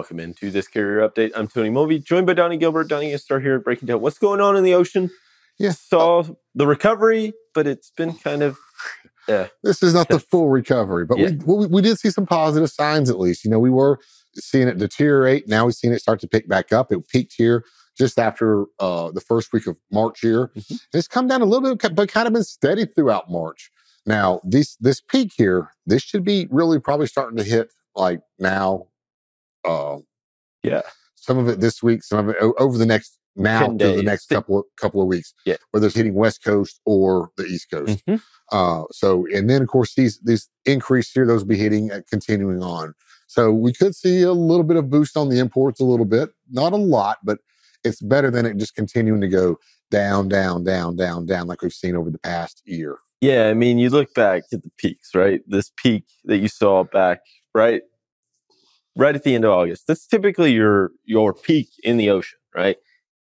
Welcome into this carrier update. I'm Tony Mulvey, joined by Donnie Gilbert. Donnie and start here breaking down what's going on in the ocean. Yeah. Saw the recovery, but it's been kind of yeah. This is not the full recovery, but Yeah. we, we we did see some positive signs at least. You know, we were seeing it deteriorate. Now we've seen it start to pick back up. It peaked here just after uh, the first week of March here. Mhm. And It's come down a little bit, but kind of been steady throughout March. Now, this this peak here, this should be really probably starting to hit like now. Uh, Yeah. Some of it this week, some of it over the next now 10 to the next couple of couple of weeks. Yeah. Whether it's hitting West Coast or the East Coast. Mhm. Uh, so, and then of course these these increase here, those will be hitting uh, continuing on. So we could see a little bit of boost on the imports, a little bit, not a lot, but it's better than it just continuing to go down, down, down, down, down, like we've seen over the past year. Yeah, I mean, you look back at the peaks, right? This peak that you saw back, right, right at the end of August. That's typically your your peak in the ocean, right?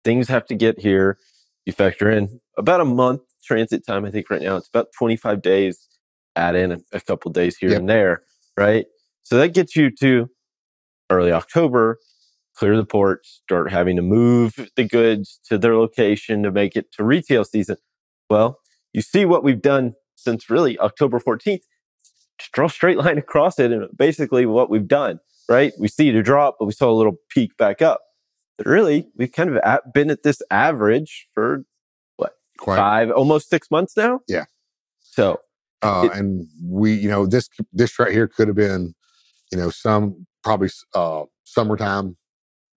Things have to get here. You factor in about a month transit time. I think right now it's about 25 days. Add in a, a couple days here Yep. and there, right? So that gets you to early October. Clear the ports, start having to move the goods to their location to make it to retail season. Well, you see what we've done since really October 14th. Just draw a straight line across it and basically what we've done, right? We see it a drop, but we saw a little peak back up. But really, we've kind of at, been at this average for Quite. five, almost six months now. Yeah. So, Uh, it- and we, you know, this this right here could have been, you know, some probably uh, summertime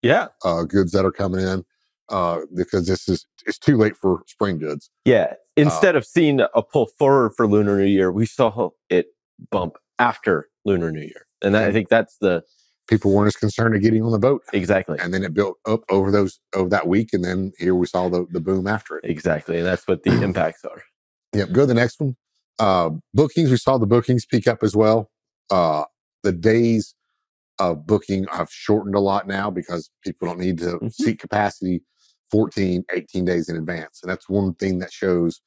yeah. uh, goods that are coming in uh, because this is it's too late for spring goods. Yeah. Instead of seeing a pull forward for Lunar New Year, we saw it bump after Lunar New Year. And that, I think that's the People weren't as concerned of getting on the boat. exactly. and then it built up over those over that week, and then here we saw the the boom after it. Exactly. And that's what the impacts are. Yep. Go to the next one. Uh, bookings. We saw the bookings peak up as well. Uh, the days of booking have shortened a lot now because people don't need to Mhm. seek capacity 14, 18 days in advance, and that's one thing that shows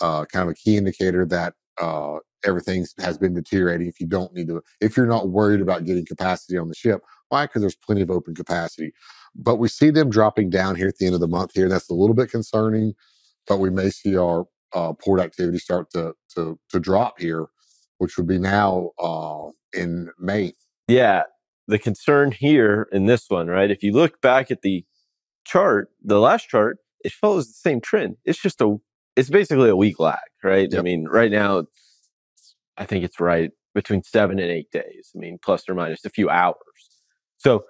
uh, kind of a key indicator that uh, everything has been deteriorating. If you don't need to, if you're not worried about getting capacity on the ship, why? Because there's plenty of open capacity. But we see them dropping down here at the end of the month here. That's a little bit concerning, but we may see our uh, port activity start to to to drop here, which would be now uh, in May. Yeah. The concern here in this one, right? If you look back at the chart, the last chart, it follows the same trend. It's just a, it's basically a week lag, right? I mean, right now, it's- I think it's right between seven and eight days. I mean, plus or minus a few hours. So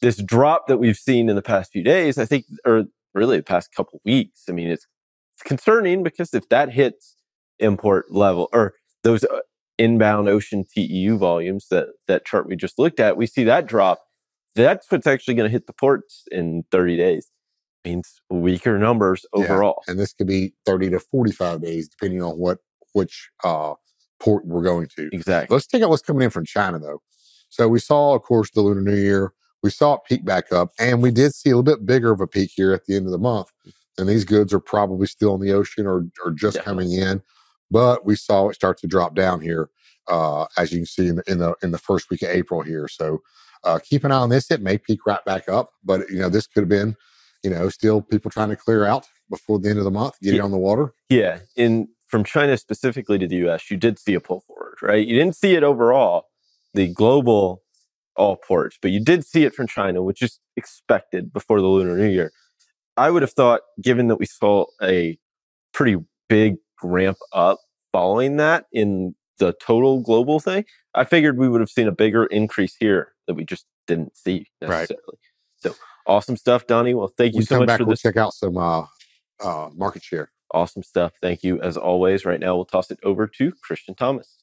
this drop that we've seen in the past few days, I think, or really the past couple weeks, I mean, it's, it's concerning because if that hits import level or those uh, inbound ocean TEU volumes that that chart we just looked at, we see that drop. That's what's actually going to hit the ports in 30 days. Means weaker numbers Yeah. overall. and this could be 30 to 45 days, depending on what which uh, port we're going to. Exactly. Let's take out what's coming in from China, though. So we saw, of course, the Lunar New Year. We saw it peak back up, and we did see a little bit bigger of a peak here at the end of the month. And these goods are probably still in the ocean or, or just Definitely. coming in. But we saw it start to drop down here, uh, as you can see in the, in the in the first week of April here. So uh, keep an eye on this. It may peak right back up, but you know this could have been, you know, still people trying to clear out before the end of the month, get it on the water. Yeah. In from China specifically to the US, you did see a pull forward, right? You didn't see it overall, the global all ports, but you did see it from China, which is expected before the Lunar New Year. I would have thought, given that we saw a pretty big ramp up following that in the total global thing, I figured we would have seen a bigger increase here that we just didn't see Right. necessarily. So awesome stuff, Donnie. Well, thank you We so come much back, for we'll this check out some uh, uh, market share. awesome stuff. Thank you as always. Right now, we'll toss it over to Christian Thomas.